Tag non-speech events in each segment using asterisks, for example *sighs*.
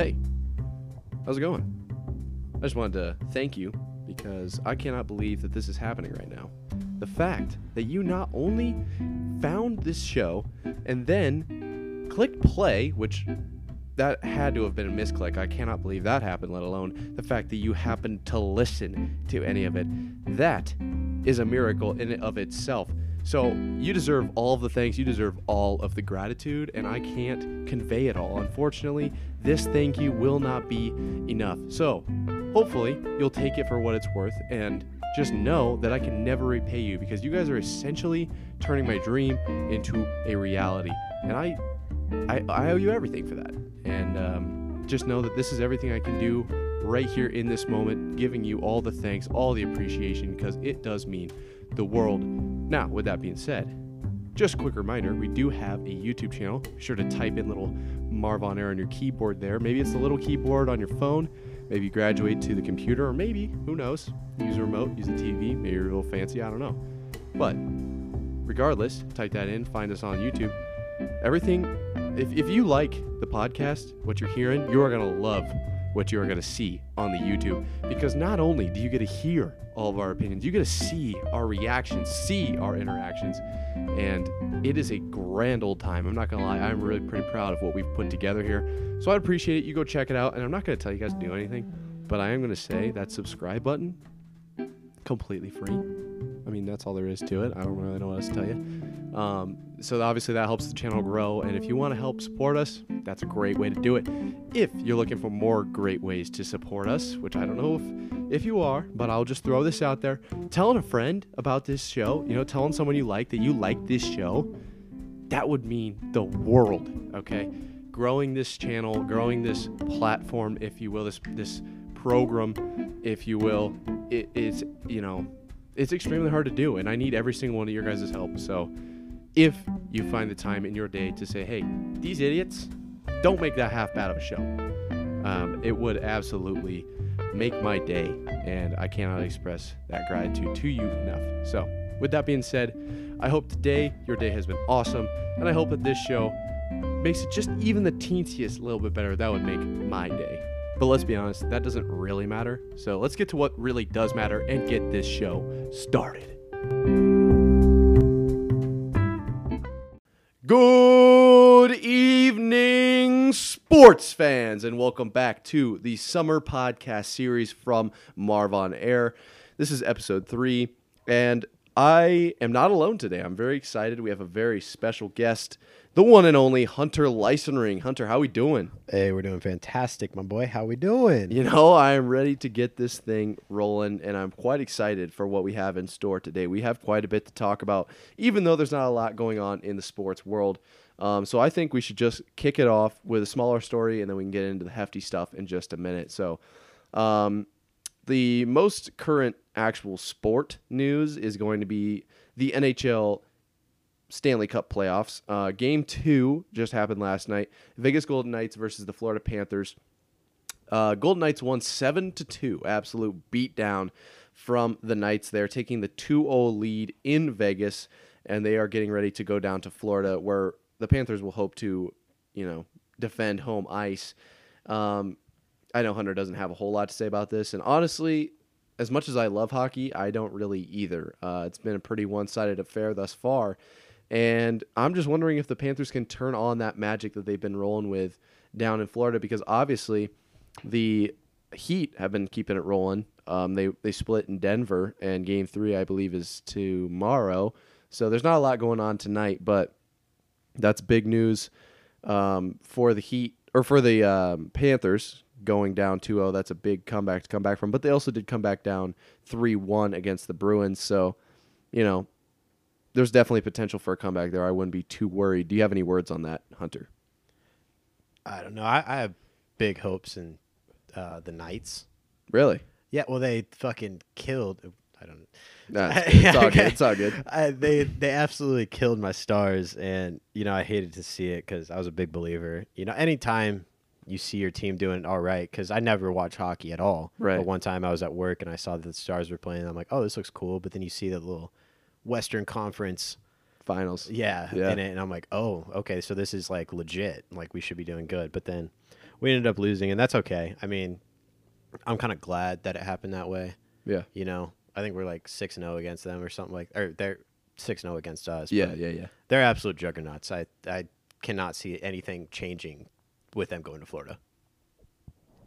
Hey, how's it going? I just wanted to thank you because I cannot believe that this is happening right now. The fact that you not only found this show and then clicked play, which that had to have been a misclick. I cannot believe that happened, let alone the fact that you happened to listen to any of it. That is a miracle in and of itself. So you deserve all of the thanks. You deserve all of the gratitude, and I can't convey it all. Unfortunately, this thank you will not be enough. So hopefully, you'll take it for what it's worth and just know that I can never repay you because you guys are essentially turning my dream into a reality. And I, I, I owe you everything for that. And um, just know that this is everything I can do right here in this moment, giving you all the thanks, all the appreciation, because it does mean the world. Now, with that being said, just a quick reminder we do have a YouTube channel. Be sure to type in little Marv on Air on your keyboard there. Maybe it's the little keyboard on your phone. Maybe you graduate to the computer, or maybe, who knows, use a remote, use a TV. Maybe you're a little fancy, I don't know. But regardless, type that in, find us on YouTube. Everything, if, if you like the podcast, what you're hearing, you are going to love what you are going to see on the YouTube. Because not only do you get to hear all of our opinions, you get to see our reactions, see our interactions, and it is a grand old time. I'm not to lie, I'm really pretty proud of what we've put together here. So I'd appreciate it. You go check it out, and I'm not to tell you guys to do anything, but I am to say that subscribe button, completely free. I mean, that's all there is to it. I don't really know what else to tell you. Um, so obviously that helps the channel grow, and if you want to help support us, that's a great way to do it. If you're looking for more great ways to support us, which I don't know if if you are, but I'll just throw this out there. Telling a friend about this show, you know, telling someone you like that you like this show, that would mean the world, okay? Growing this channel, growing this platform, if you will, this this program, if you will, it is, you know, it's extremely hard to do, and I need every single one of your guys' help. So if you find the time in your day to say, hey, these idiots, don't make that half bad of a show. Um, it would absolutely make my day, and I cannot express that gratitude to you enough. So, with that being said, I hope today your day has been awesome, and I hope that this show makes it just even the teensiest little bit better. That would make my day. But let's be honest, that doesn't really matter. So let's get to what really does matter and get this show started. Good evening, sports fans, and welcome back to the summer podcast series from Marv on Air. This is episode three, and I am not alone today. I'm very excited. We have a very special guest, the one and only Hunter Leichsenring. Hunter, how we doing? Hey, we're doing fantastic, my boy. How we doing? You know, I am ready to get this thing rolling, and I'm quite excited for what we have in store today. We have quite a bit to talk about, even though there's not a lot going on in the sports world. Um, so I think we should just kick it off with a smaller story, and then we can get into the hefty stuff in just a minute. So, um, the most current actual sport news is going to be the NHL Stanley Cup playoffs. Uh, game two just happened last night. Vegas Golden Knights versus the Florida Panthers. Uh, Golden Knights won seven to two, absolute beatdown from the Knights. They're taking the 2-0 lead in Vegas, and they are getting ready to go down to Florida, where the Panthers will hope to, you know, defend home ice. Um, I know Hunter doesn't have a whole lot to say about this, and honestly, as much as I love hockey, I don't really either. Uh, it's been a pretty one-sided affair thus far. And I'm just wondering if the Panthers can turn on that magic that they've been rolling with down in Florida because obviously the Heat have been keeping it rolling. Um, they they split in Denver, and Game Three I believe is tomorrow. So there's not a lot going on tonight, but that's big news um, for the Heat or for the um, Panthers going down 2-0. That's a big comeback to come back from. But they also did come back down 3-1 against the Bruins. So, you know, there's definitely potential for a comeback there. I wouldn't be too worried. Do you have any words on that, Hunter? I don't know. I, I have big hopes in uh, the Knights. Really? Yeah. Well, they fucking killed. I don't. Nah, it's, *laughs* it's all good. It's all good. I, they they absolutely killed my stars, and you know I hated to see it because I was a big believer. You know, anytime you see your team doing all right, because I never watch hockey at all. Right. But one time I was at work and I saw that the Stars were playing. I'm like, oh, this looks cool. But then you see that little Western Conference finals. Yeah, Yeah. in it, and I'm like, oh, okay, so this is like legit. Like we should be doing good, but then we ended up losing, and that's okay. I mean, I'm kind of glad that it happened that way. Yeah. You know, I think we're like six and zero against them or something like, or they're six and zero against us. Yeah, yeah, yeah. they're absolute juggernauts. I I cannot see anything changing with them going to Florida.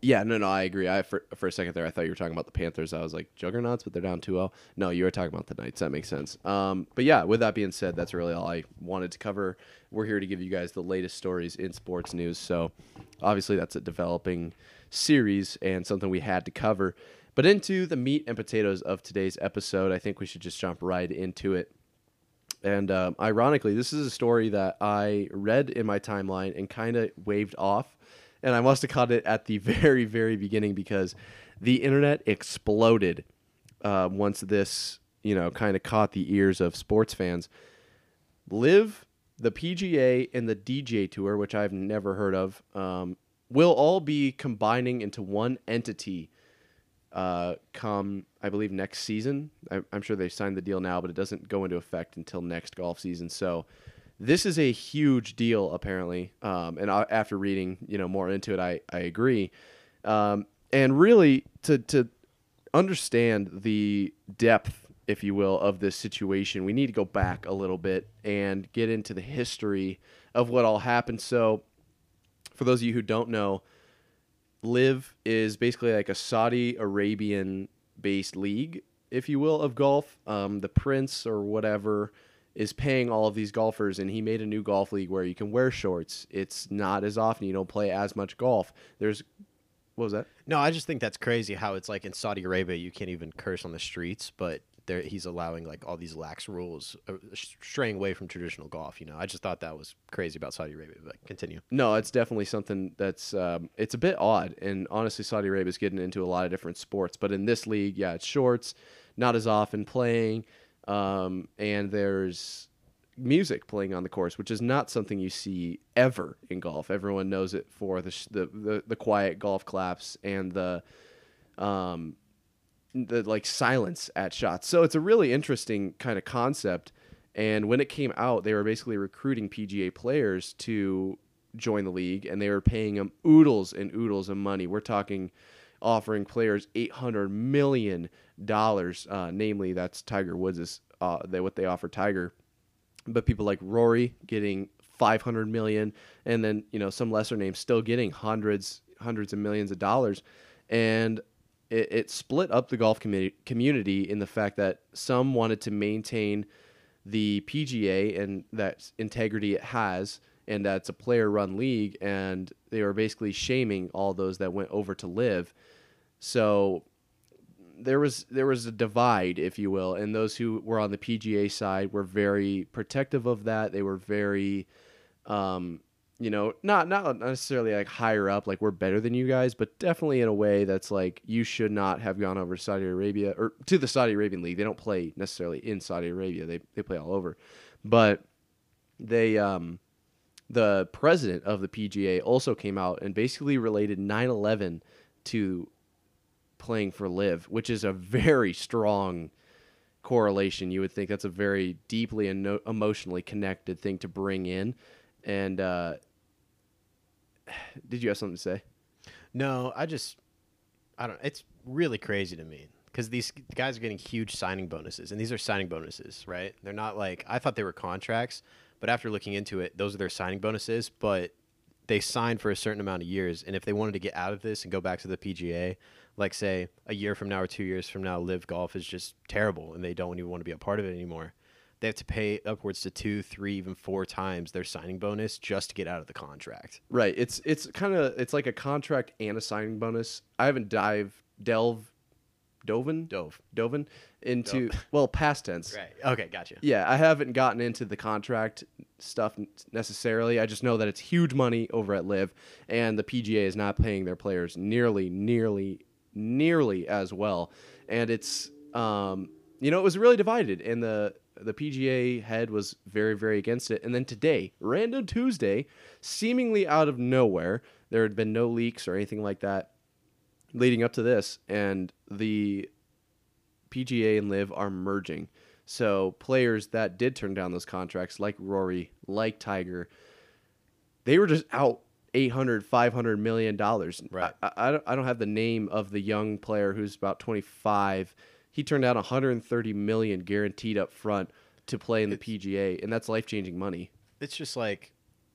Yeah, no, no, I agree. I for, for a second there, I thought you were talking about the Panthers. I was like juggernauts, but they're down 2-0. No, you were talking about the Knights. That makes sense. Um, but yeah, with that being said, that's really all I wanted to cover. We're here to give you guys the latest stories in sports news. So obviously, that's a developing series and something we had to cover. But into the meat and potatoes of today's episode, I think we should just jump right into it. And um, ironically, this is a story that I read in my timeline and kind of waved off. And I must have caught it at the *laughs* very, very beginning because the internet exploded uh, once this, you know, kind of caught the ears of sports fans. LIV, the PGA, and the DJ Tour, which I've never heard of, um, will all be combining into one entity uh, come, I believe, next season. I, I'm sure they signed the deal now, but it doesn't go into effect until next golf season. So this is a huge deal, apparently. Um, and I, after reading, you know, more into it, I, I agree. Um, and really, to to understand the depth, if you will, of this situation, we need to go back a little bit and get into the history of what all happened. So, for those of you who don't know, LIV is basically like a Saudi Arabian based league, if you will, of golf. Um, the prince or whatever is paying all of these golfers, and he made a new golf league where you can wear shorts. It's not as often, you don't play as much golf. There's, what was that? No, I just think that's crazy how it's like in Saudi Arabia you can't even curse on the streets, but there he's allowing like all these lax rules, uh, straying away from traditional golf. You know, I just thought that was crazy about Saudi Arabia. But continue. No, it's definitely something that's um, it's a bit odd, and honestly, Saudi Arabia is getting into a lot of different sports. But in this league, yeah, it's shorts, not as often playing, um, and there's music playing on the course, which is not something you see ever in golf. Everyone knows it for the sh- the, the the quiet golf claps and the um the like silence at shots. So it's a really interesting kind of concept. And when it came out, they were basically recruiting PGA players to join the league, and they were paying them oodles and oodles of money. We're talking offering players eight hundred million dollars. Uh, namely, that's Tiger Woods uh, they what they offer Tiger. But people like Rory getting five hundred million, and then you know some lesser names still getting hundreds, hundreds of millions of dollars, and it, it split up the golf community community in the fact that some wanted to maintain the PGA and that integrity it has, and that it's a player run league, and they were basically shaming all those that went over to LIV. So there was there was a divide, if you will, and those who were on the PGA side were very protective of that. They were very um, you know, not not necessarily like higher up, like we're better than you guys, but definitely in a way that's like you should not have gone over Saudi Arabia or to the Saudi Arabian league. They don't play necessarily in Saudi Arabia; they they play all over, but they um the president of the PGA also came out and basically related 9/11 to playing for LIV, which is a very strong correlation. You would think that's a very deeply and emotionally connected thing to bring in. And uh, *sighs* did you have something to say? No, I just, I don't. It's really crazy to me because these guys are getting huge signing bonuses, and these are signing bonuses, right? They're not like I thought they were contracts, but after looking into it, those are their signing bonuses. But they signed for a certain amount of years, and if they wanted to get out of this and go back to the PGA, like say a year from now or two years from now, LIV golf is just terrible, and they don't even want to be a part of it anymore. They have to pay upwards to two, three, even four times their signing bonus just to get out of the contract. Right. It's it's kind of it's like a contract and a signing bonus. I haven't dive delve doven Dove. doven into *laughs* well past tense. Right. Okay, gotcha. Yeah, I haven't gotten into the contract stuff necessarily. I just know that it's huge money over at LIV, and the PGA is not paying their players nearly, nearly, nearly as well. And it's, um, you know, it was really divided, and the the PGA head was very, very against it. And then today, random Tuesday, seemingly out of nowhere, there had been no leaks or anything like that leading up to this, and the PGA and LIV are merging. So players that did turn down those contracts, like Rory, like Tiger, they were just out 800 500 million dollars Right. I, I, don't, I don't have the name of the young player who's about 25 he turned out 130 million guaranteed up front to play in the pga and that's life-changing money It's just like,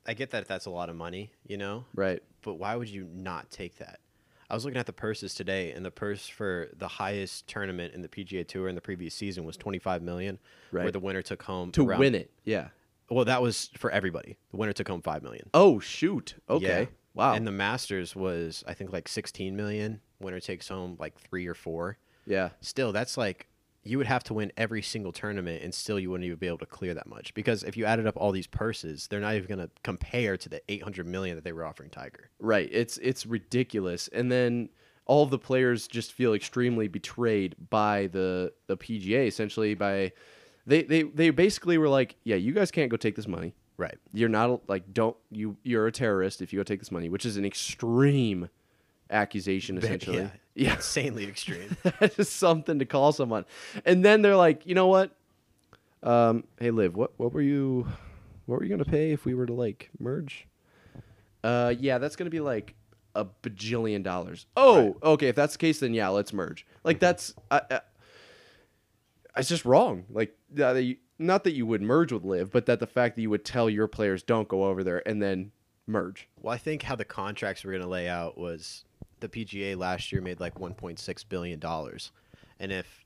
I get that that's a lot of money, you know, right but why would you not take that? I was looking at the purses today, and the purse for the highest tournament in the PGA Tour in the previous season was 25 million, right. where the winner took home to around- win it yeah Well, that was for everybody. The winner took home 5 million. oh shoot okay Yeah. wow And the Masters was I think like 16 million. Winner takes home like 3 or 4. Yeah Still, that's like you would have to win every single tournament and still you wouldn't even be able to clear that much because if you added up all these purses, they're not even going to compare to the 800 million that they were offering Tiger. Right. It's it's ridiculous. And then all the players just feel extremely betrayed by the the PGA essentially by they they they basically were like, "Yeah, you guys can't go take this money. Right. You're not like don't you you're a terrorist if you go take this money," which is an extreme accusation essentially. Yeah. Yeah. Insanely extreme. *laughs* that is something to call someone. And then they're like, "You know what? Um, hey Liv, what what were you what were you going to pay if we were to like merge?" Uh, yeah, that's gonna be like a bajillion dollars. Oh, okay. If that's the case, then yeah, let's merge. Like that's, I, I, it's just wrong. Like that you, not that you would merge with LIV, but that the fact that you would tell your players don't go over there and then merge. Well, I think how the contracts were going to lay out was the PGA last year made like 1.6 billion dollars, and if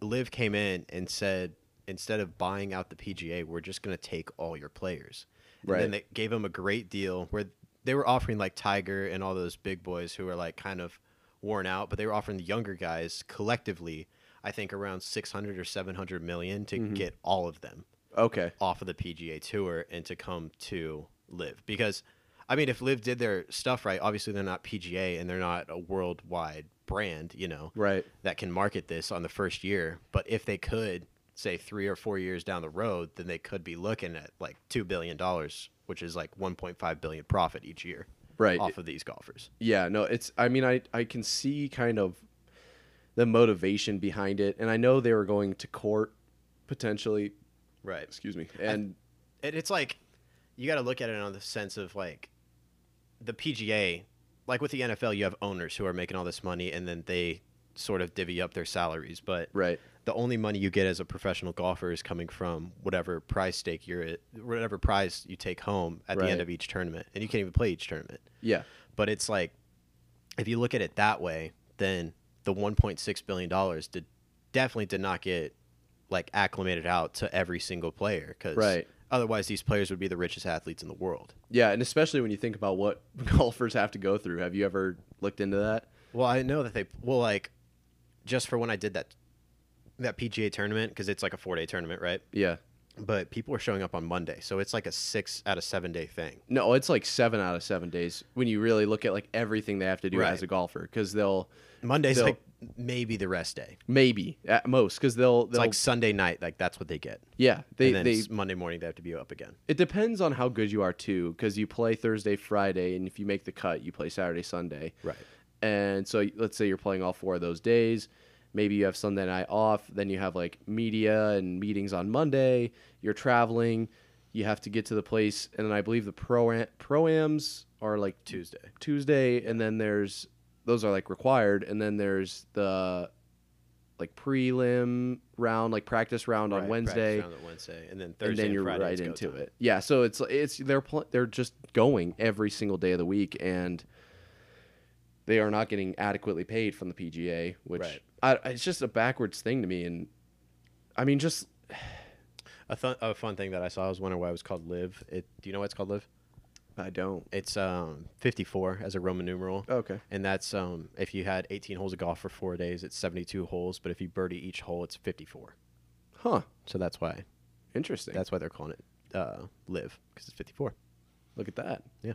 Liv came in and said instead of buying out the PGA, we're just going to take all your players, and Right. then they gave him a great deal where they were offering like Tiger and all those big boys who are like kind of worn out, but they were offering the younger guys collectively, I think around 600 or 700 million to mm-hmm. get all of them Okay. off of the PGA Tour and to come to LIV because I mean if LIV did their stuff right, obviously they're not PGA and they're not a worldwide brand, you know, Right. that can market this on the first year, but if they could say 3 or 4 years down the road, then they could be looking at like 2 billion dollars, which is like 1.5 billion profit each year Right. off of these golfers. Yeah, no, it's I mean I I can see kind of the motivation behind it and I know they were going to court potentially, Right. excuse me. And it, it's like you got to look at it on the sense of like the PGA, like with the NFL, you have owners who are making all this money and then they sort of divvy up their salaries. But right. the only money you get as a professional golfer is coming from whatever prize stake you're at, whatever prize you take home at the end of each tournament, and you can't even play each tournament. Yeah. But it's like if you look at it that way, then the 1.6 billion dollars did definitely did not get like acclimated out to every single player because Right. Otherwise these players would be the richest athletes in the world. Yeah, and especially when you think about what *laughs* golfers have to go through. Have you ever looked into that? Well, I know that they well like just for when I did that that PGA tournament because it's like a four day tournament, right? Yeah. But people are showing up on Monday, so it's like a six out of seven day thing. No, it's like seven out of seven days when you really look at like everything they have to do Right. as a golfer because they'll Monday's They'll- like maybe the rest day. maybe at most because they'll It's they'll like Sunday night, like that's what they get. yeah they and then they s- Monday morning they have to be up again. it depends on how good you are too because you play Thursday Friday and if you make the cut you play Saturday Sunday Right. and so let's say you're playing all four of those days maybe you have sunday night off then you have like media and meetings on monday you're traveling you have to get to the place and then i believe the pro proams are like Tuesday. tuesday and then there's those are like required and then there's the like prelim round like practice round on Right, wednesday practice round on Wednesday, and then Thursday and then you're Friday right into it. Yeah, so it's it's they're pl- they're just going every single day of the week, and they are not getting adequately paid from the PGA, which Right. I, it's just a backwards thing to me. And I mean, just *sighs* A, th- a fun thing that I saw I was wondering why it was called LIV. It do you know why it's called LIV? I don't. It's um 54 as a Roman numeral. Okay. And that's um if you had 18 holes of golf for 4 days, it's 72 holes, but if you birdie each hole, it's 54. Huh. So that's why Interesting. that's why they're calling it uh LIV because it's 54. Look at that. Yeah.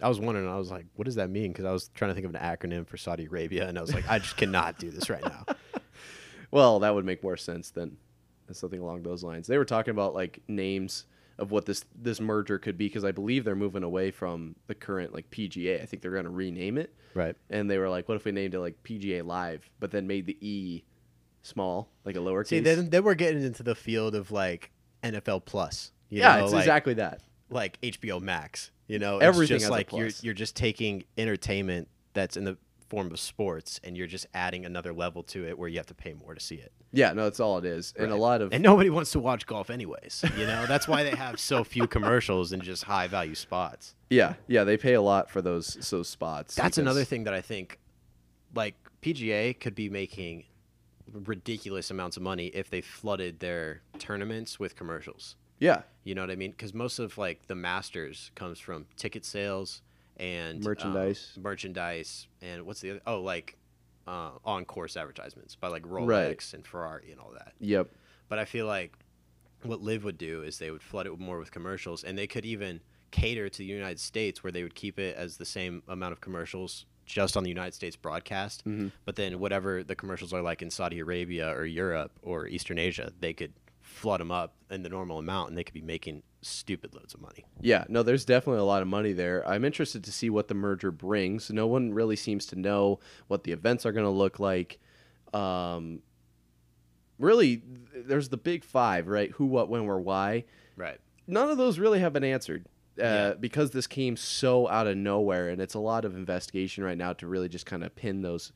I was wondering, I was like, what does that mean? Because I was trying to think of an acronym for Saudi Arabia, and I was like, I just cannot do this right now. *laughs* Well, that would make more sense than something along those lines. They were talking about like names of what this this merger could be because I believe they're moving away from the current like PGA. I think they're going to rename it. Right. and they were like, "What if we named it like PGA Live, but then made the E small, like a lowercase. See, then then we're getting into the field of like NFL Plus. You yeah, know, it's like, exactly that. like HBO Max. You know, it's Everything just like you're you're just taking entertainment that's in the form of sports, and you're just adding another level to it where you have to pay more to see it. Yeah, no, that's all it is. And a lot of And nobody wants to watch golf anyways. You know, that's why they have so few commercials and just high value spots. yeah, yeah, they pay a lot for those those spots. That's another thing that I think, like PGA could be making ridiculous amounts of money if they flooded their tournaments with commercials. Yeah, You know what I mean? Because most of like the Masters comes from ticket sales and um, Merchandise. merchandise, and what's the other? Oh, like uh, on course advertisements by like Rolex Right. and Ferrari and all that. yep, But I feel like what LIV would do is they would flood it more with commercials, and they could even cater to the United States, where they would keep it as the same amount of commercials just on the United States broadcast. Mhm. But then whatever the commercials are like in Saudi Arabia or Europe or Eastern Asia, they could flood them up in the normal amount, and they could be making stupid loads of money. yeah. No, there's definitely a lot of money there. I'm interested to see what the merger brings. No one really seems to know what the events are going to look like. Um, really, there's the big five, right? Who, what, when, where, why. Right. none of those really have been answered uh, Yeah. because this came so out of nowhere, and it's a lot of investigation right now to really just kind of pin those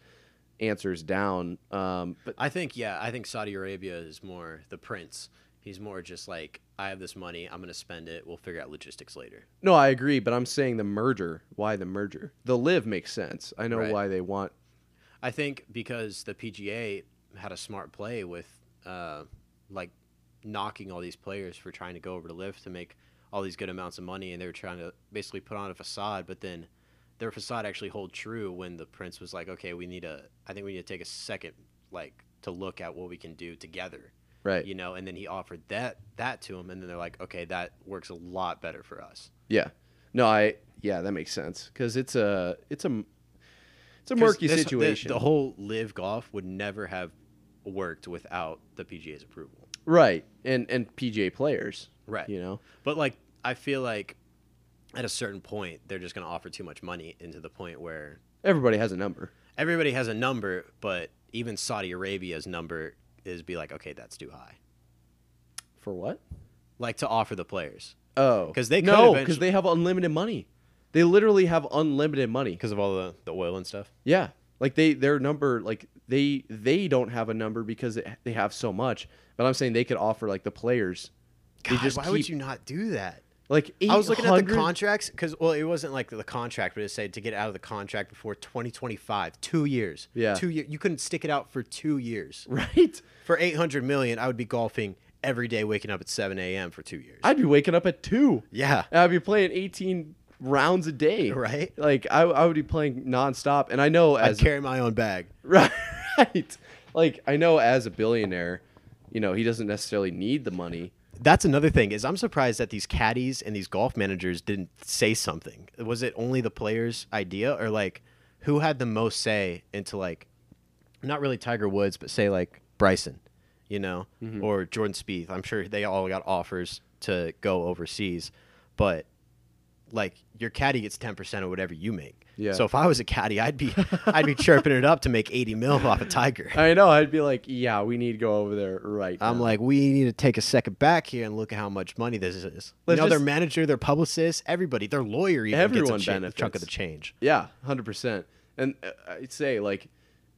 answers down. Um, but I think yeah, I think Saudi Arabia is more the prince. He's more just like I have this money, I'm gonna spend it. We'll figure out logistics later. no, I agree. But I'm saying the merger. Why the merger? The LIV makes sense. I know Right. why they want. I think because the PGA had a smart play with uh, like knocking all these players for trying to go over to LIV to make all these good amounts of money, and they were trying to basically put on a facade, but then their facade actually hold true when the prince was like, okay, we need a, I think we need to take a second like to look at what we can do together, Right. you know, and then he offered that that to him, and then they're like, okay, that works a lot better for us. Yeah. No, I. Yeah, that makes sense because it's a it's a it's a murky this- the- situation. The, whole LIV golf would never have worked without the PGA's approval. right. And and PGA players. Right. You know. But like I feel like at a certain point they're just going to offer too much money into the point where Everybody has a number. everybody has a number, but even Saudi Arabia's number is be like, okay, that's too high. For what? Like to offer the players Oh, 'Cause they no, because they have unlimited money. They literally have unlimited money. because of all the, the oil and stuff. Yeah, like they their number like they they don't have a number because it, they have so much. But I'm saying they could offer like the players. God, just why would you not do that? Like I was looking at the contracts because well, it wasn't like the contract, but it said to get out of the contract before 2025, two years. Yeah. two years. You couldn't stick it out for two years. right? For 800 million, I would be golfing every day, waking up at 7 a.m. for two years. I'd be waking up at two. yeah, And I'd be playing 18 rounds a day. right. Like I, I would be playing nonstop, and I know I'd carry my own bag. right, *laughs* right. Like I know as a billionaire, you know he doesn't necessarily need the money. That's another thing is I'm surprised that these caddies and these golf managers didn't say something. Was it only the players' idea, or like who had the most say into like not really Tiger Woods, but say like Bryson, you know, Mm-hmm. or Jordan Spieth? I'm sure they all got offers to go overseas, but like your caddy gets 10% of whatever you make. Yeah. So if I was a caddy, I'd be I'd be chirping it up to make 80 mil off a Tiger. I know. I'd be like, yeah, we need to go over there right. Now. I'm now. like, we need to take a second back here and look at how much money this is. You Let's know, their manager, their publicist, everybody, their lawyer even Everyone gets a cha- benefits. chunk of the change. Yeah, hundred percent. And uh, I'd say like,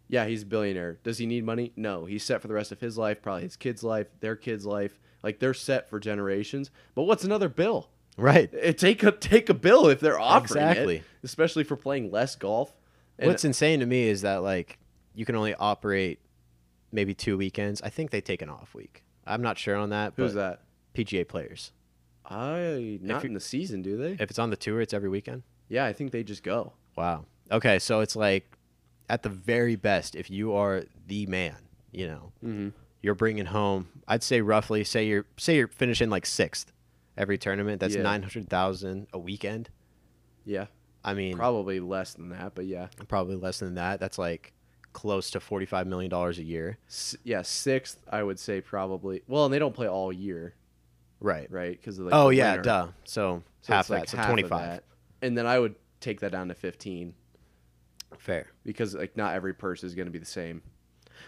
yeah, he's a billionaire. Does he need money? No, he's set for the rest of his life, probably his kid's life, their kid's life. Like they're set for generations. But what's another bill? Right. Eh, take a take a bill if they're offering Exactly. it, especially for playing less golf. And What's insane to me is that like you can only operate maybe two weekends. I think they take an off week. I'm not sure on that. who's but that? PGA players. I not in the season, do they? If it's on the tour, it's every weekend. yeah, I think they just go. Wow. Okay, so it's like at the very best, if you are the man, you know, Mm-hmm. you're bringing home. I'd say roughly, say you're say you're finishing like sixth every tournament. That's Yeah. nine hundred thousand a weekend. Yeah, I mean, probably less than that, but yeah, probably less than that. That's like close to forty five million dollars a year. S- yeah, sixth. I would say probably. Well, and they don't play all year, Right. right? Because of like oh the yeah, winter. duh. So, So half it's like so half of twenty five. that. and then I would take that down to fifteen Fair. because like not every purse is going to be the same.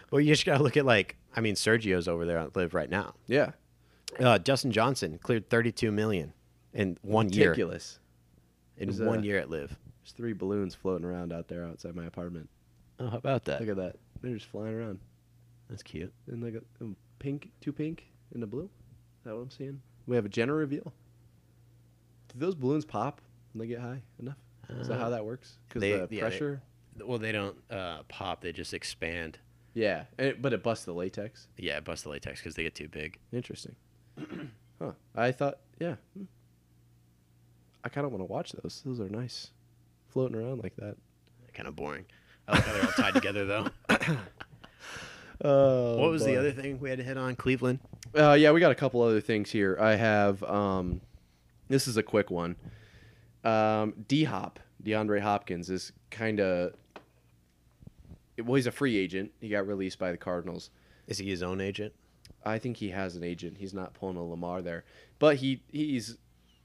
Well, you just gotta look at like I mean, Sergio's over there on LIV right now. Yeah. Uh, Dustin Johnson cleared 32 million in one year. Ridiculous. In one uh, year at LIV. There's three balloons floating around out there outside my apartment. Oh, how about that? Look at that. They're just flying around. That's cute. And like a, a pink, two pink, and a blue. Is that what I'm seeing? We have a gender reveal. Do those balloons pop when they get high enough? Is that how that works? Because the yeah, they- pressure. Well, they don't uh, pop; they just expand. yeah, it, but it busts the latex. Yeah, it busts the latex because they get too big. Interesting. *clears throat* huh. I thought, yeah. hmm. I kind of want to watch those. Those are nice, floating around like that. Kind of boring. I like how they're all tied together though. *laughs* *laughs* Oh, what was the other thing we had to hit on? Cleveland. Uh, yeah, we got a couple other things here. I have. Um, this is a quick one. Um, D Hop, DeAndre Hopkins is kind of. Well, he's a free agent. He got released by the Cardinals. Is he his own agent? I think he has an agent. He's not pulling a Lamar there, but he he's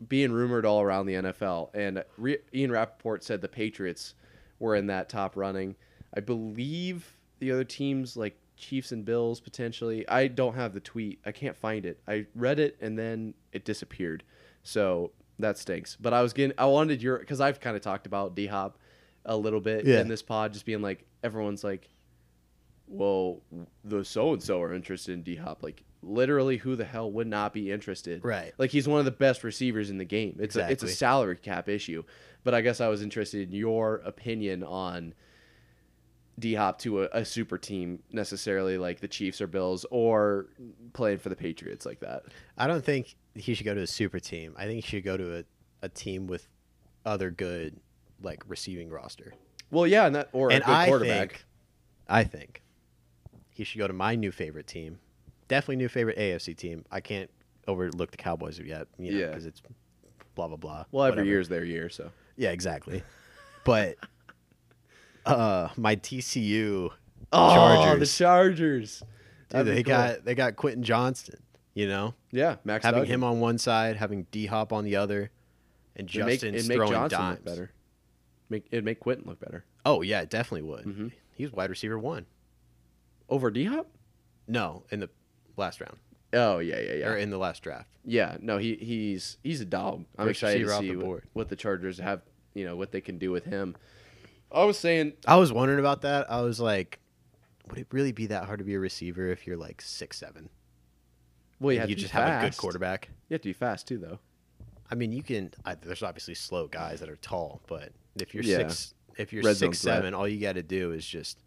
being rumored all around the NFL. And Re- Ian Rapoport said the Patriots were in that top running. I believe the other teams like Chiefs and Bills potentially. I don't have the tweet. I can't find it. I read it and then it disappeared. So that stinks. But I was getting. I wanted your because I've kind of talked about D Hop a little bit Yeah. in this pod, just being like everyone's like well, the so and so are interested in D Hop. Like, literally, who the hell would not be interested? Right. Like, he's one of the best receivers in the game. It's a it's a salary cap issue. But I guess I was interested in your opinion on D Hop to a, a super team necessarily, like the Chiefs or Bills, or playing for the Patriots like that. I don't think he should go to a super team. I think he should go to a, a team with other good like receiving roster. Well, yeah, and that or and a good I quarterback. think, I think he should go to my new favorite team. Definitely new favorite AFC team. I can't overlook the Cowboys yet, you know, Yeah. because it's blah blah blah. well, every whatever. year's their year, so Yeah, exactly. *laughs* But uh my TCU oh, the Chargers. Chargers. Dude, they cool. got they got Quentin Johnston, you know? yeah, Max having Duggan. him on one side, having D Hop on the other, and Justin's make throwing Johnson dimes. better. Make it'd make Quentin look better Oh yeah, it definitely would. Mhm. He was wide receiver one. Over D Hop. No, in the last round Oh yeah, yeah, yeah. or in the last draft. Yeah, no, he he's he's a dog. I'm First excited to off see the what, board. what the Chargers have, you know, what they can do with him. I was saying, I was wondering about that. I was like, would it really be that hard to be a receiver if you're like six seven? well, you have you to just be have a good quarterback. You have to be fast too, though. I mean, you can. I, there's obviously slow guys that are tall, but if you're Yeah. six, if you're Red zone six seven, all you got to do is just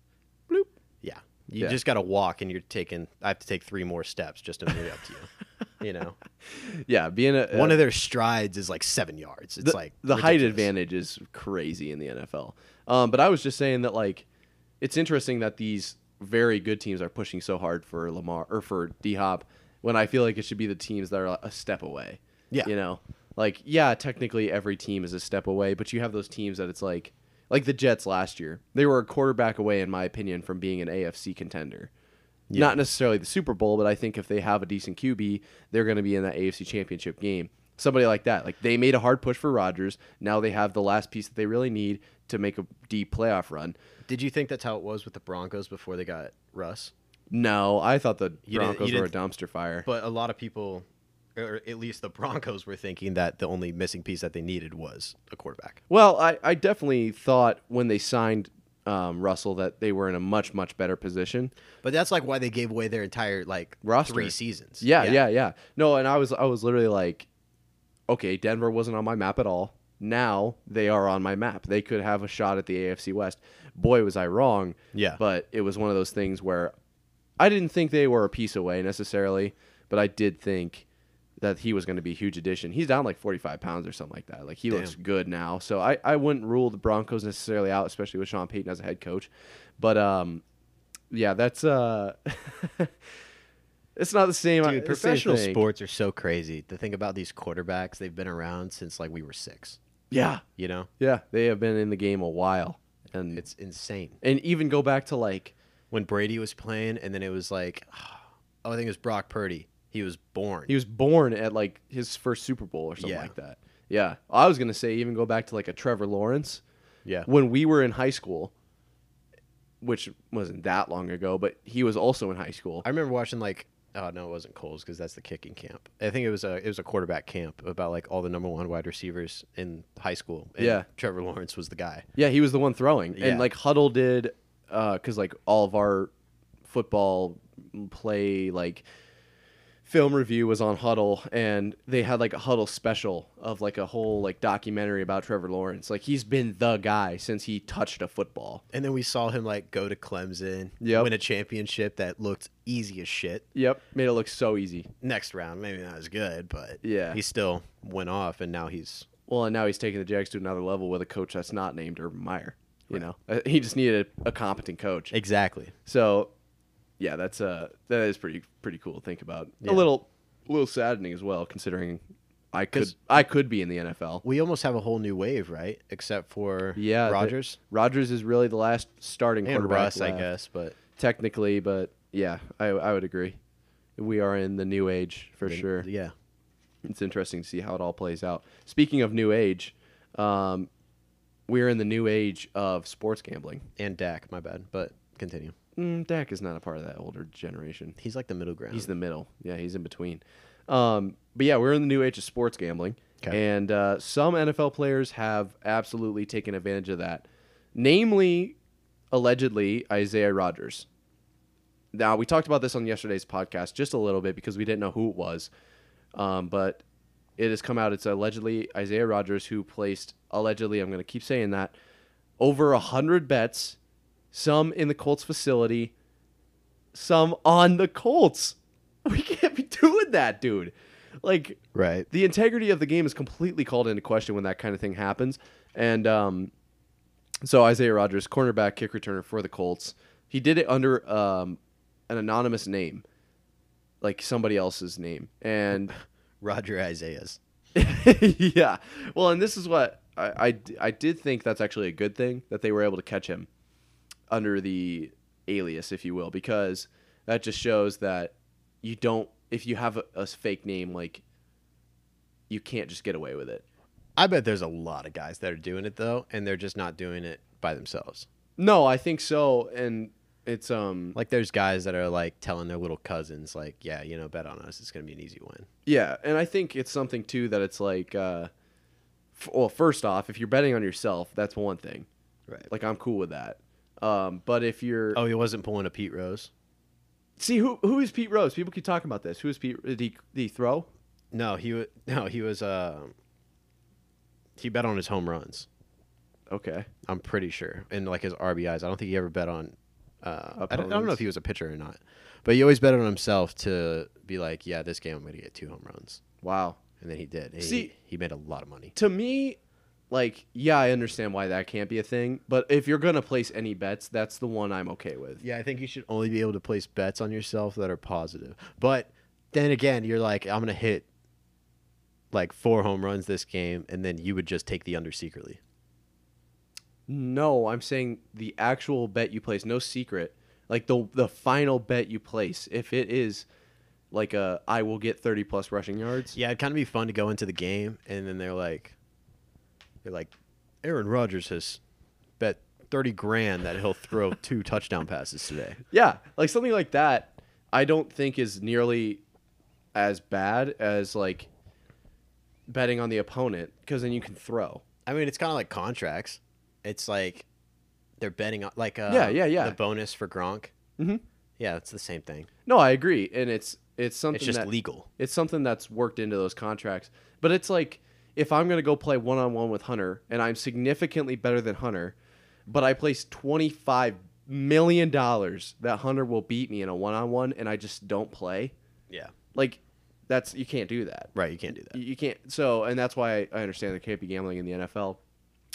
you Yeah. just got to walk, and you're taking. I have to take three more steps just to meet up to you. *laughs* You know, Yeah, being a one uh, of their strides is like seven yards. It's the, like the height advantage is crazy in the NFL. Um, but I was just saying that like it's interesting that these very good teams are pushing so hard for Lamar or for D Hop when I feel like it should be the teams that are a step away. Yeah. You know, like yeah, technically every team is a step away, but you have those teams that it's like like the Jets last year. They were a quarterback away, in my opinion, from being an AFC contender. Yeah. Not necessarily the Super Bowl, but I think if they have a decent QB, they're going to be in that AFC Championship game. Somebody like that. Like they made a hard push for Rodgers. Now they have the last piece that they really need to make a deep playoff run. Did you think that's how it was with the Broncos before they got Russ? No, I thought the You Broncos were a dumpster fire. But a lot of people, or at least the Broncos, were thinking that the only missing piece that they needed was a quarterback. Well, I, I definitely thought when they signed um, Russell that they were in a much much better position. But that's like why they gave away their entire like Roster. three seasons. Yeah, yeah, yeah, No, and I was I was literally like, okay, Denver wasn't on my map at all. Now they are on my map. They could have a shot at the AFC West. Boy, was I wrong. Yeah. But it was one of those things where I didn't think they were a piece away necessarily, but I did think that he was going to be a huge addition. He's down like 45 pounds or something like that. Like he looks good now. So I, I wouldn't rule the Broncos necessarily out, especially with Sean Payton as a head coach. But um, yeah, that's uh, *laughs* it's not the same. Dude, the same professional sports are so crazy. To think about these quarterbacks, they've been around since like we were six. Yeah, You know, yeah, they have been in the game a while, and it's insane. and even go back to like When Brady was playing, and then it was like, *sighs* oh, I think it was Brock Purdy. He was born. he was born at like his first Super Bowl or something Yeah. like that. Yeah, I was gonna say even go back to like a Trevor Lawrence. yeah. when we were in high school which wasn't that long ago, but he was also in high school. I remember watching like oh no, it wasn't Kohl's because that's the kicking camp. I think it was a it was a quarterback camp about like all the number one wide receivers in high school. And Yeah. Trevor Lawrence was the guy. Yeah, he was the one throwing, Yeah. and like Hudl did, uh, because like all of our football play like film review was on Hudl, and they had like a Hudl special of like a whole like documentary about Trevor Lawrence. Like he's been the guy since he touched a football. And then we saw him like go to Clemson, Yep. win a championship that looked easy as shit. Yep, made it look so easy. Next round, maybe not as good, but Yeah. he still went off, and now he's Well, and now he's taking the Jags to another level with a coach that's not named Urban Meyer. You know, Uh, he just needed a, a competent coach. exactly. So, yeah, that's uh that is pretty pretty cool to think about. Yeah. A little a little saddening as well, considering I could I could be in the NFL. We almost have a whole new wave, right? Except for Yeah, the- Rodgers is really the last starting and quarterback Russ, I guess, but technically, but yeah, I I would agree. We are in the new age for sure. Yeah, It's interesting to see how it all plays out. Speaking of new age, um, we're in the new age of sports gambling. and Dak, my bad, but continue. Mm, Dak is not a part of that older generation. He's like the middle ground. He's the middle. Yeah, he's in between. Um, but yeah, we're in the new age of sports gambling, 'Kay. and uh, some NFL players have absolutely taken advantage of that. Namely, allegedly Isaiah Rodgers. Now we talked about this on yesterday's podcast just a little bit because we didn't know who it was, um, but it has come out. It's allegedly Isaiah Rodgers who placed allegedly. I'm going to keep saying that over a hundred bets, some in the Colts facility, some on the Colts. *laughs* We can't be doing that, dude. Like right. the integrity of the game is completely called into question when that kind of thing happens. And um, so Isaiah Rodgers, cornerback, kick returner for the Colts, he did it under um, an anonymous name, like somebody else's name, and *laughs* Roger Isaiah's. *laughs* yeah. Well, and this is what I, I, I did think that's actually a good thing that they were able to catch him under the alias, if you will, because that just shows that you don't, if you have a, a fake name, like, you can't just get away with it. I bet there's a lot of guys that are doing it though, and they're just not doing it by themselves. No, I think so. And it's, um, Like there's guys that are like telling their little cousins, like, yeah, you know, bet on us. It's gonna be an easy win. Yeah, and I think it's something too that it's like, uh, f- well, first off, if you're betting on yourself, that's one thing. Right. Like I'm cool with that. Um, but if you're, Oh, he wasn't pulling a Pete Rose. see who who is Pete Rose? People keep talking about this. Who is Pete? Did he, did he throw? No, he was. No, he was. Uh, he bet on his home runs. Okay, I'm pretty sure, and like his RBIs. I don't think he ever bet on. Uh, I, don't, I don't know if he was a pitcher or not, but he always bet on himself to be like, yeah, this game I'm going to get two home runs, wow. and then he did. He, See- he made a lot of money. To me, like, yeah, I understand why that can't be a thing. But if you're gonna place any bets, that's the one I'm okay with. Yeah, I think you should only be able to place bets on yourself that are positive. But then again, you're like, I'm gonna hit like four home runs this game, and then you would just take the under secretly. No, I'm saying the actual bet you place, no secret. Like the the final bet you place, if it is like a I will get 30 plus rushing yards. Yeah, it'd kind of be fun to go into the game, and then they're like, they're like, Aaron Rodgers has bet thirty grand that he'll throw *laughs* two touchdown passes today. Yeah, like something like that, I don't think is nearly as bad as like betting on the opponent because then you can throw. I mean, it's kind of like contracts. It's like they're betting on like uh, Yeah, yeah, yeah. the bonus for Gronk. Mhm. Yeah, it's the same thing. No, I agree, and it's it's something It's just that legal. it's something that's worked into those contracts. But it's like if I'm gonna go play one on one with Hunter and I'm significantly better than Hunter, but I place twenty five million dollars that Hunter will beat me in a one on one and I just don't play, Yeah, like that's you can't do that. right. You can't do that. You can't. So, and that's why I, I understand there can't be gambling in the NFL.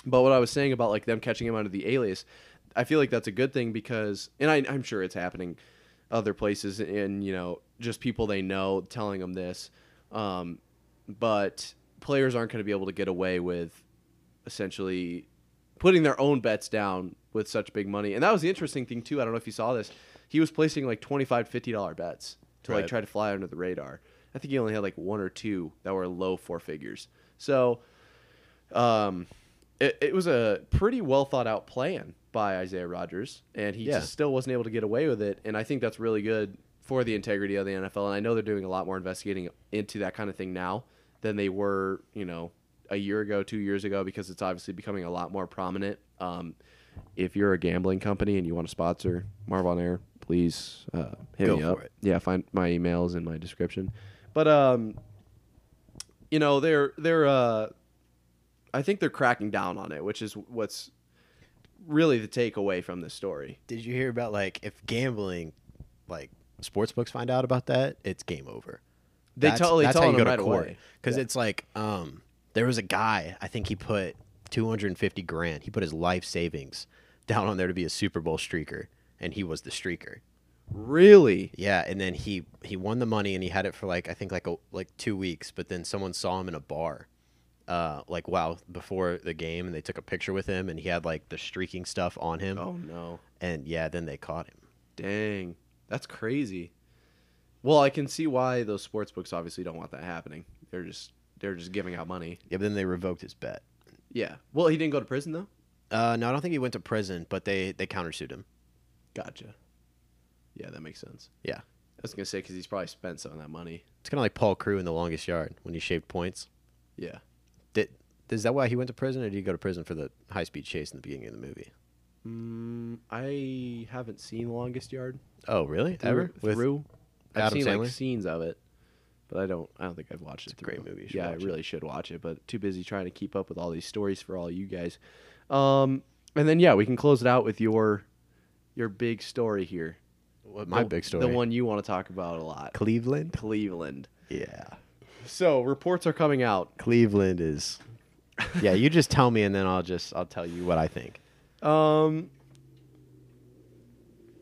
But what I was saying about like them catching him under the alias, I feel like that's a good thing because, and I, I'm sure it's happening other places, and you know, just people they know telling them this. Um, but players aren't going to be able to get away with essentially putting their own bets down with such big money. And that was the interesting thing too. I don't know if you saw this. He was placing like 25 50 dollar bets to like try to fly under the radar. I think he only had like one or two that were low four figures. So um it, it was a pretty well thought out plan by Isaiah Rodgers, and he Yeah. just still wasn't able to get away with it. And I think that's really good for the integrity of the NFL. And I know they're doing a lot more investigating into that kind of thing now than they were, you know, a year ago, two years ago, because it's obviously becoming a lot more prominent. Um, if you're a gambling company and you want to sponsor Marv on Air, please uh, hit Go me up. it. Yeah, find my emails in my description. But um, you know, they're they're uh, I think they're cracking down on it, which is what's really the takeaway from this story. Did you hear about like if gambling, like sports books find out about that, it's game over. They That's- they that's how you go right to court. away because Yeah. it's like um there was a guy I think he put 250 grand he put his life savings down on there to be a Super Bowl streaker and he was the streaker Really? yeah and then he he won the money and he had it for like I think like a, like two weeks but then someone saw him in a bar uh like wow before the game and they took a picture with him and he had like the streaking stuff on him Oh no. and yeah then they caught him Dang. That's crazy. Well, I can see why those sports books obviously don't want that happening. They're just they're just giving out money. yeah but then they revoked his bet Yeah. Well, he didn't go to prison though. uh no I don't think he went to prison but they they countersued him Gotcha. Yeah, that makes sense. Yeah. I was gonna say because he's probably spent some of that money. It's kind of like Paul Crewe in The Longest Yard when he shaved points. Yeah. Did is that why he went to prison, or did he go to prison for the high speed chase in the beginning of the movie? Mm, I haven't seen The Longest Yard Oh, really? Ever? With- through. I've Adam seen Sandler? like scenes of it, but I don't. I don't think I've watched it. a great movie. Yeah, I watch it. really should watch it, but too busy trying to keep up with all these stories for all you guys. Um, and then yeah, we can close it out with your your big story here. What my The- big story? the one you want to talk about a lot. Cleveland. Cleveland. Yeah, So reports are coming out. Cleveland is. Yeah, you just tell me, and then I'll just I'll tell you what I think. Um.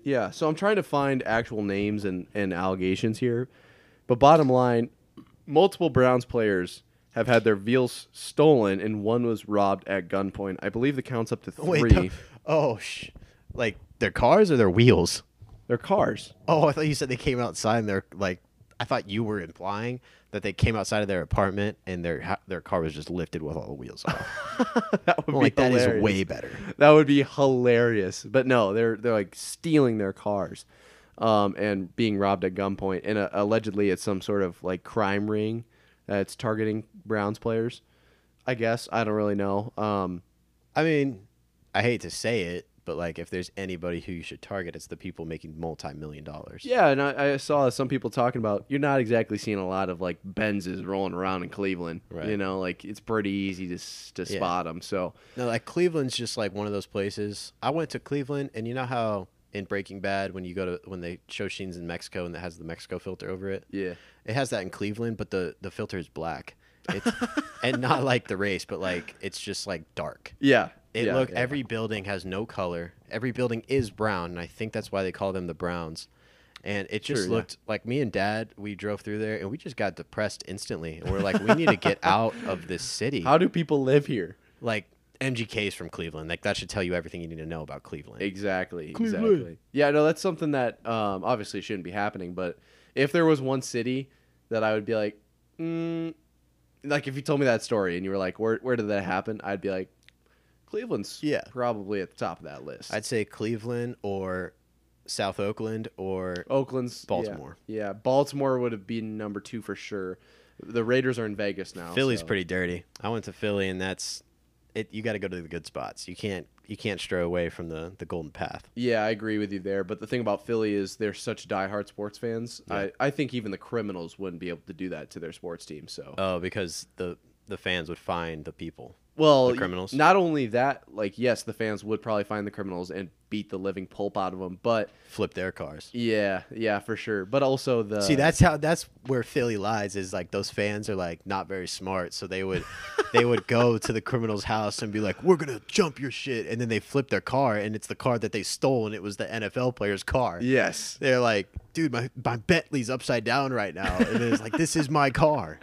Yeah, so I'm trying to find actual names and, and allegations here, but bottom line, multiple Browns players have had their veals stolen, and one was robbed at gunpoint. I believe the count's up to three. Wait, no- oh, sh- like their cars or their wheels? Their cars. Oh, I thought you said they came outside and they're like. I thought you were implying that they came outside of their apartment and their their car was just lifted with all the wheels off. *laughs* that would I'm be like that is way better. That would be hilarious. But no, they're they're like stealing their cars, um, and being robbed at gunpoint. And uh, allegedly, it's some sort of like crime ring that's targeting Browns players. I guess I don't really know. Um, I mean, I hate to say it, but like if there's anybody who you should target, it's the people making multi-million dollars. yeah, and I, I saw some people talking about you're not exactly seeing a lot of like Benzes rolling around in Cleveland. Right. You know, like it's pretty easy to to Yeah. spot them. So No, like Cleveland's just like one of those places. I went to Cleveland, and you know how in Breaking Bad, when you go to when they show scenes in Mexico and it has the Mexico filter over it, yeah, it has that in Cleveland, but the the filter is black. It's and not like the race, but like it's just like dark. yeah. It yeah, look yeah. every building has no color. Every building is brown, and I think that's why they call them the Browns. And it just Sure, yeah. looked like me and Dad. We drove through there, and we just got depressed instantly. And we're like, we need to get out of this city. How do people live here? like MGK's from Cleveland. Like that should tell you everything you need to know about Cleveland. Exactly. Cleveland. Exactly. Yeah, no, that's something that um, obviously shouldn't be happening. But if there was one city that I would be like, mm, like if you told me that story and you were like, where where did that happen? I'd be like, Cleveland's Yeah. probably at the top of that list. I'd say Cleveland or South Oakland or Oakland's yeah. Baltimore. Yeah, Baltimore would have been number two for sure. The Raiders are in Vegas now. Philly's so- pretty dirty. I went to Philly, and that's it. You got to go to the good spots. You can't you can't stray away from the the golden path. Yeah, I agree with you there. But the thing about Philly is they're such diehard sports fans. Yeah. I, I think even the criminals wouldn't be able to do that to their sports team. So Oh, because the the fans would find the people. Well, The criminals? Not only that, like yes, the fans would probably find the criminals and beat the living pulp out of them, but Flip their cars. yeah, yeah, for sure. But also the See, that's how that's where Philly lies. Is like those fans are like not very smart, so they would *laughs* they would go to the criminal's house and be like, "We're gonna jump your shit," and then they flip their car, and it's the car that they stole, and it was the NFL player's car. yes, They're like, "Dude, my my Bentley's upside down right now," and it's like, "This is my car."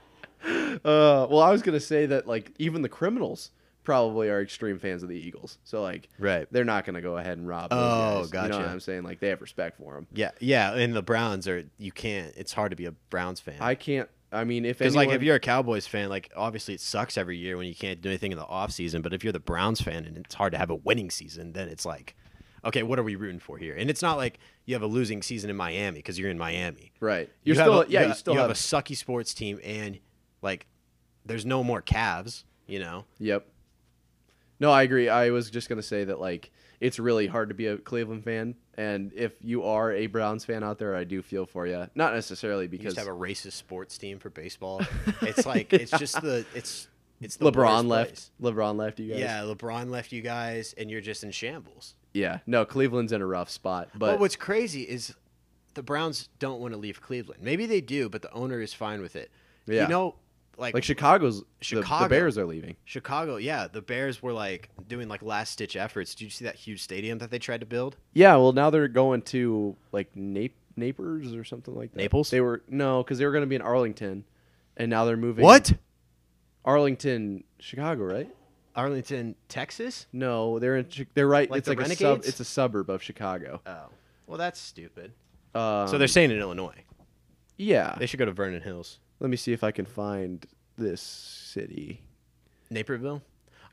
Uh, well, I was gonna say that like even the criminals probably are extreme fans of the Eagles, so like Right. they're not gonna go ahead and rob. Those Oh, guys. You know gotcha. what I'm saying? Like they have respect for them. Yeah, yeah, and the Browns are you can't. It's hard to be a Browns fan. I can't I mean, if Because like if you're a Cowboys fan, like obviously it sucks every year when you can't do anything in the off season. But if you're the Browns fan and it's hard to have a winning season, then it's like, okay, what are we rooting for here? And it's not like you have a losing season in Miami because you're in Miami. right, you're You still a- yeah, you, you still you have, have a sucky sports team and like there's no more Cavs. You know, Yep. No, I agree. I was just gonna say that like it's really hard to be a Cleveland fan, and if you are a Browns fan out there, I do feel for you. Not necessarily you because just have a racist sports team for baseball. *laughs* It's like it's just the it's it's the LeBron left. place. LeBron left you guys. Yeah, LeBron left you guys, and you're just in shambles. Yeah. No, Cleveland's in a rough spot, But but what's crazy is the Browns don't want to leave Cleveland. Maybe they do, but the owner is fine with it. Yeah. You know, like, like Chicago's the- The, Chicago. Bears are leaving. Chicago, yeah, the Bears were like doing like last stitch efforts. Did you see that huge stadium that they tried to build? Yeah. Well, now they're going to like Nap- Naples or something like that. Naples? They were no, because they were going to be in Arlington, and now they're moving. What? Arlington, Chicago, right? Arlington, Texas? No, they're in. They're right. Like it's the like a sub. It's a suburb of Chicago. Oh, well, that's stupid. Um, so they're saying in Illinois. yeah. They should go to Vernon Hills, Let me see if I can find this city. Naperville.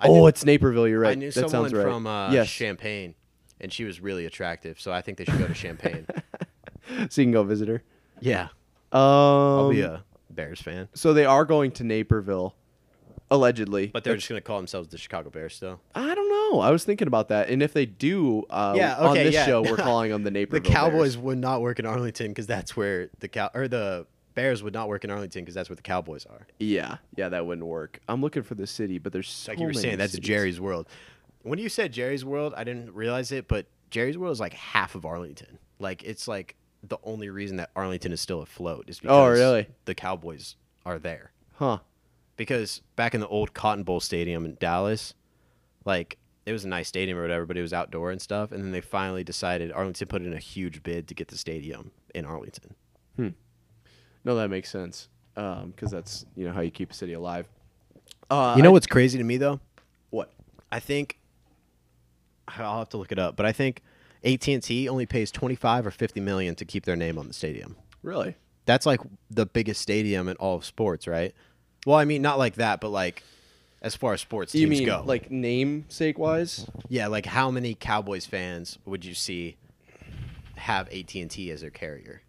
I oh, knew, it's Naperville. You're right. I knew that someone right. from uh, yes. Champaign, and she was really attractive. So I think they should go to Champaign. *laughs* so you can go visit her. yeah, Um, I'll be a Bears fan. So they are going to Naperville, allegedly. But they're just gonna call themselves the Chicago Bears still. I don't know. I was thinking about that, and if they do, uh, Yeah, on this yeah. show, we're *laughs* calling them the Naperville. The Cowboys Bears. would not work in Arlington because that's where the cow or the Bears would not work in Arlington because that's where the Cowboys are. Yeah, yeah, that wouldn't work. I'm looking for the city, but there's so Like you were saying, that's cities. Jerry's World. When you said Jerry's World, I didn't realize it, but Jerry's World is like half of Arlington. Like it's like the only reason that Arlington is still afloat is oh, because Oh, really? the Cowboys are there. Huh? Because back in the old Cotton Bowl Stadium in Dallas, like it was a nice stadium or whatever, but it was outdoor and stuff. And then they finally decided Arlington put in a huge bid to get the stadium in Arlington. Hmm. No, that makes sense. Um, because that's you know how you keep a city alive. Uh, you know I- what's crazy to me though? what? I think I'll have to look it up, but I think AT and T only pays twenty five or fifty million to keep their name on the stadium. Really? That's like the biggest stadium in all of sports, right? Well, I mean, not like that, but like as far as sports teams You mean go, like namesake wise? yeah, like how many Cowboys fans would you see have AT and T as their carrier?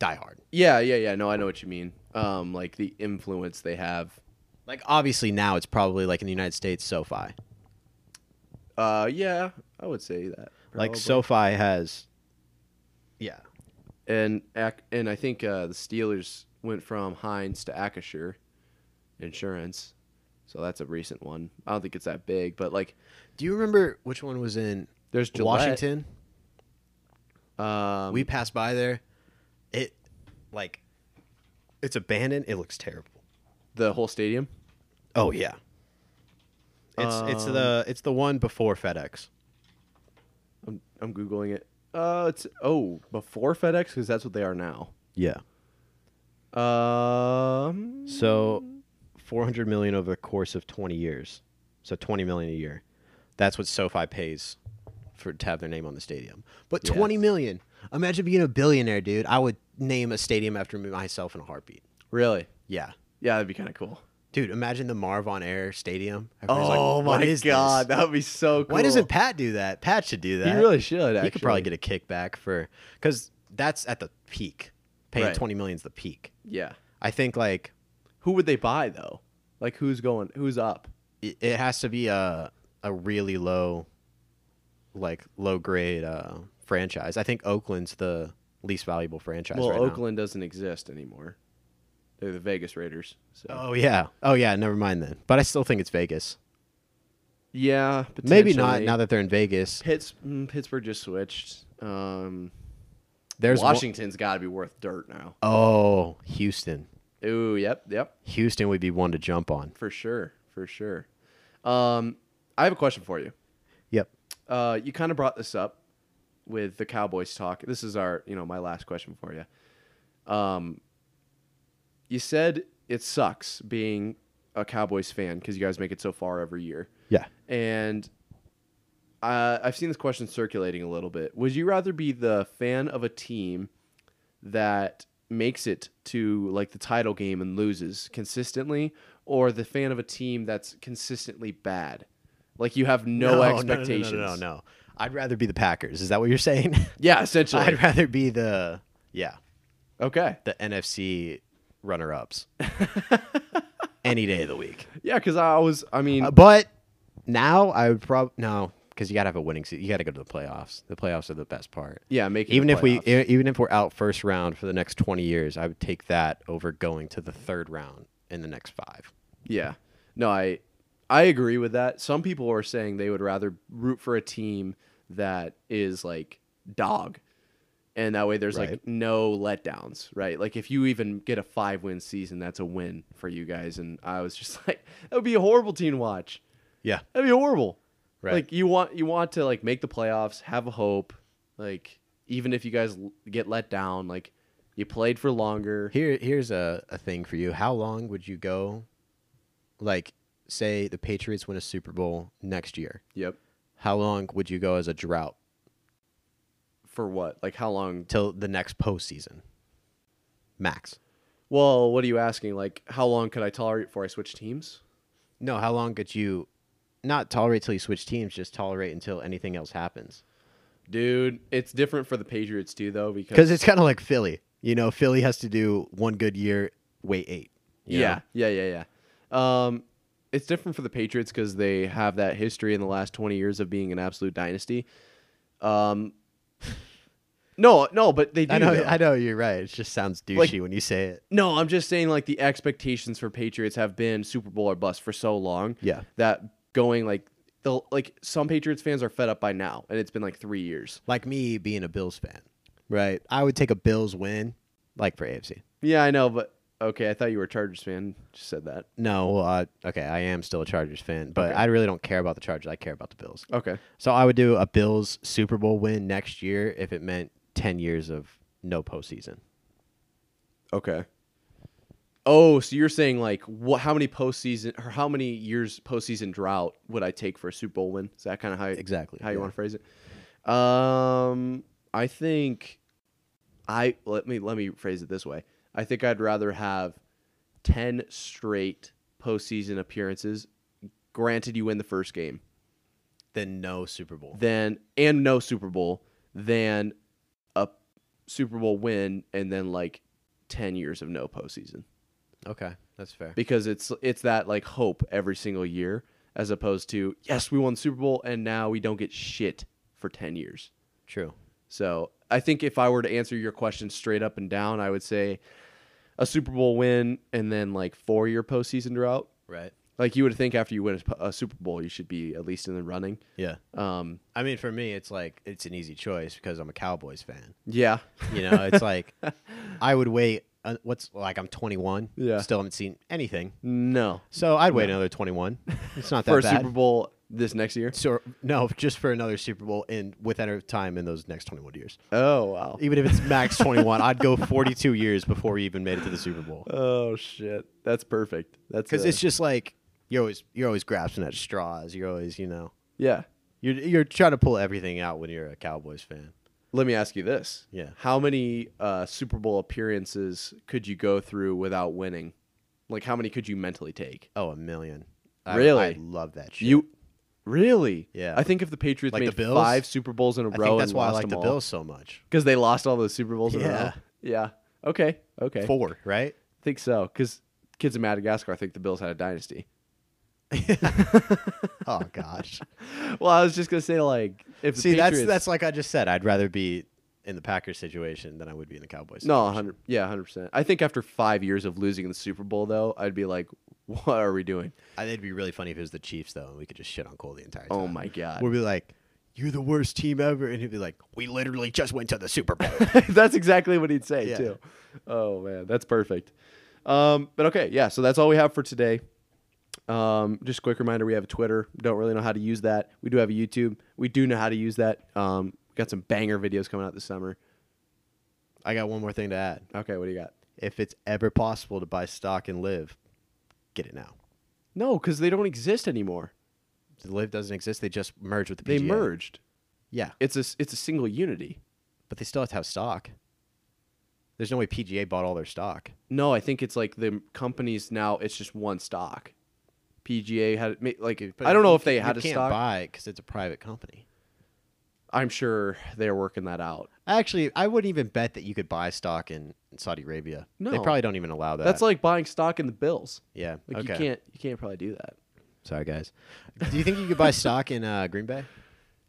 Die hard. Yeah, yeah, yeah. No, I know what you mean. Um, like the influence they have. Like obviously now it's probably like in the United States, SoFi. Uh, yeah, I would say that. Like probably. SoFi has, yeah, and Ac- and I think uh, the Steelers went from Heinz to Acrisure Insurance, so that's a recent one. I don't think it's that big, but like Do you remember which one was in there's Gillette. Washington? Um, we passed by there. Like it's abandoned. It looks terrible. the whole stadium. Oh yeah. It's it's the it's the one before FedEx. I'm I'm googling it. Uh, it's oh before FedEx because that's what they are now. Yeah. Um, So 400 million over the course of 20 years. So 20 million a year. That's what SoFi pays for to have their name on the stadium. But Yeah. 20 million. Imagine being a billionaire, dude. I would name a stadium after myself in a heartbeat. really? Yeah. Yeah, that'd be kind of cool. Dude, imagine the Marv on Air Stadium. Everybody's Oh like, "What my god, this?" that would be so cool. Why doesn't Pat do that? Pat should do that. He really should. Actually, He could probably get a kickback for because that's at the peak. Paying Right. twenty million is the peak. Yeah. I think like Who would they buy though? Like who's going? Who's up? it, it has to be a a really low, like low grade uh, franchise. I think Oakland's the least valuable franchise. well, right now. Oakland doesn't exist anymore. They're the Vegas Raiders. So Oh yeah. Oh yeah. Never mind then. But I still think it's Vegas. yeah, Maybe not now that they're in Vegas. Pitts, mm, Pittsburgh just switched. Um, There's Washington's got to be worth dirt now. oh, Houston. Ooh, yep, yep, Houston would be one to jump on. for sure, for sure. Um, I have a question for you. Yep. Uh, you kind of brought this up with the Cowboys talk. This is our, you know, my last question for you. Um, you said it sucks being a Cowboys fan because you guys make it so far every year, Yeah. and uh, I've seen this question circulating a little bit. Would you rather be the fan of a team that makes it to like the title game and loses consistently, or the fan of a team that's consistently bad. Like you have no, expectations. No, no, no, no, no. I'd rather be the Packers. Is that what you're saying? *laughs* Yeah, essentially. I'd rather be the yeah okay. the NFC runner-ups *laughs* any day of the week. Yeah, because I was. I mean, Uh, but now I would probably no because you got to have a winning season. You got to go to the playoffs. The playoffs are the best part. yeah, making it Even if we playoffs. e- even if we're out first round for the next 20 years, I would take that over going to the third round in the next 5. Yeah. No, I I agree with that. Some people are saying they would rather root for a team that is like dog. And that way there's Right. like no letdowns, right? Like if you even get a 5-win season, that's a win for you guys and I was just *laughs* like that would be a horrible team watch. Yeah. That'd be horrible. Right. Like you want you want to like make the playoffs, have a hope, like even if you guys get let down, like you played for longer. Here here's a, a thing for you. How long would you go like say the Patriots win a Super Bowl next year? Yep. How long would you go as a drought For what? Like how long till the next postseason? Max. Well, what are you asking? Like, how long could I tolerate before I switch teams? No, how long could you not tolerate till you switch teams, just tolerate until anything else happens? Dude, it's different for the Patriots too, though, because Because it's kind of like Philly. You know, Philly has to do one good year, wait eight. yeah, know? yeah, yeah, yeah. Um, it's different for the Patriots because they have that history in the last twenty years of being an absolute dynasty. Um, *sighs* no, no, but they do. I know. though. I know you're right. It just sounds douchey Like- when you say it. No, I'm just saying like the expectations for Patriots have been Super Bowl or bust for so long. Yeah. that going like the like some Patriots fans are fed up by now, and it's been like three years. Like me being a Bills fan, right? I would take a Bills win, like for AFC. Yeah, I know, but okay, I thought you were a Chargers fan. Just said that. No, well, uh, okay, I am still a Chargers fan, but Okay. I really don't care about the Chargers. I care about the Bills. Okay. So I would do a Bills Super Bowl win next year if it meant ten years of no postseason. Okay. Oh, so you're saying like what? How many postseason or how many years postseason drought would I take for a Super Bowl win? Is that kind of how Exactly. how you yeah. want to phrase it? Um, I think I let me let me phrase it this way. I think I'd rather have ten straight postseason appearances. Granted, you win the first game, Then no Super Bowl. then and no Super Bowl, than a Super Bowl win and then like ten years of no postseason Okay, that's fair. because it's it's that like hope every single year as opposed to yes we won the Super Bowl and now we don't get shit for 10 years. True. So, I think if I were to answer your question straight up and down, I would say a Super Bowl win and then like 4 year postseason drought. Right. Like you would think after you win a, a Super Bowl, you should be at least in the running. Yeah. Um, I mean, for me, it's like it's an easy choice because I'm a Cowboys fan. yeah. You know, it's like *laughs* I would wait. Uh, what's like I'm 21. Yeah. Still haven't seen anything. No. So I'd wait No. another 21. It's not *laughs* that For a bad. Super Bowl this next year? So no, just for another Super Bowl in with a time in those next 21 years. Oh, wow. Even if it's max *laughs* 21, I'd go 42 years before we even made it to the Super Bowl. Oh shit. That's perfect. That's Because uh, it's just like you're always you're always grasping at straws. You're always you know yeah. you're you're trying to pull everything out when you're a Cowboys fan. Let me ask you this. Yeah. How many uh, Super Bowl appearances could you go through without winning? Like, how many could you mentally take? Oh, a million. I, Really? I love that shit. You really? Yeah. I think if the Patriots Like the made Bills? five Super Bowls in a I row think that's and why I lost like them the all, Bills so much. because they lost all those Super Bowls in a row. Yeah. Yeah. Okay. Okay. Four, right? I think so. Because kids in Madagascar I think the Bills had a dynasty. *laughs* oh gosh. *laughs* Well, I was just gonna say like if the See, that's Patriots- that's like I just said. I'd rather be in the Packers situation than I would be in the Cowboys. no, situation. hundred yeah, hundred percent. I think after five years of losing in the Super Bowl, though, I'd be like, *laughs* what are we doing? I think it'd be really funny if it was the Chiefs though, and we could just shit on Cole the entire time. Oh my god. We'd be like, "You're the worst team ever," and he'd be like, "We literally just went to the Super Bowl." *laughs* that's exactly what he'd say Yeah. too. Oh man, that's perfect. Um, but okay, yeah. So that's all we have for today. Um, just a quick reminder: we have a Twitter. Don't really know how to use that. We do have a YouTube. We do know how to use that. Um, got some banger videos coming out this summer. I got one more thing to add. Okay, what do you got? If it's ever possible to buy stock and LIV, get it now. No, because they don't exist anymore. The LIV doesn't exist. They just merged with the They merged. Yeah, It's a it's a single unity. but they still have to have stock. There's no way PGA bought all their stock. No, I think it's like the companies now. It's just one stock. PGA had ma- like But I don't know if they can't- had you a can't stock. buy it because it's a private company. I'm sure they're working that out. Actually, I wouldn't even bet that you could buy stock in Saudi Arabia. No. They probably don't even allow that. That's like buying stock in the Bills. yeah. Like okay. you can't you can't probably do that. Sorry, guys. Do you think you could buy stock in uh, Green Bay?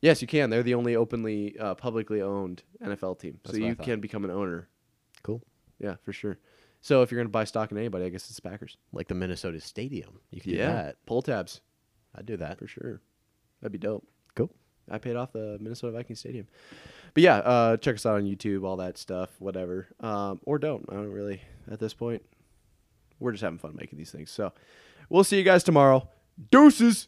Yes, you can. They're the only openly uh, publicly owned NFL team, That's so you can become an owner. Cool. Yeah, for sure. So if you're gonna buy stock in anybody, I guess it's the Packers. Like the Minnesota Stadium. You could do yeah, that. pull tabs I'd do that. for sure. That'd be dope. Cool. I paid off the Minnesota Viking stadium. But yeah, uh, check us out on YouTube, all that stuff, whatever. Um, or don't. I don't really at this point. We're just having fun making these things. So we'll see you guys tomorrow. Deuces.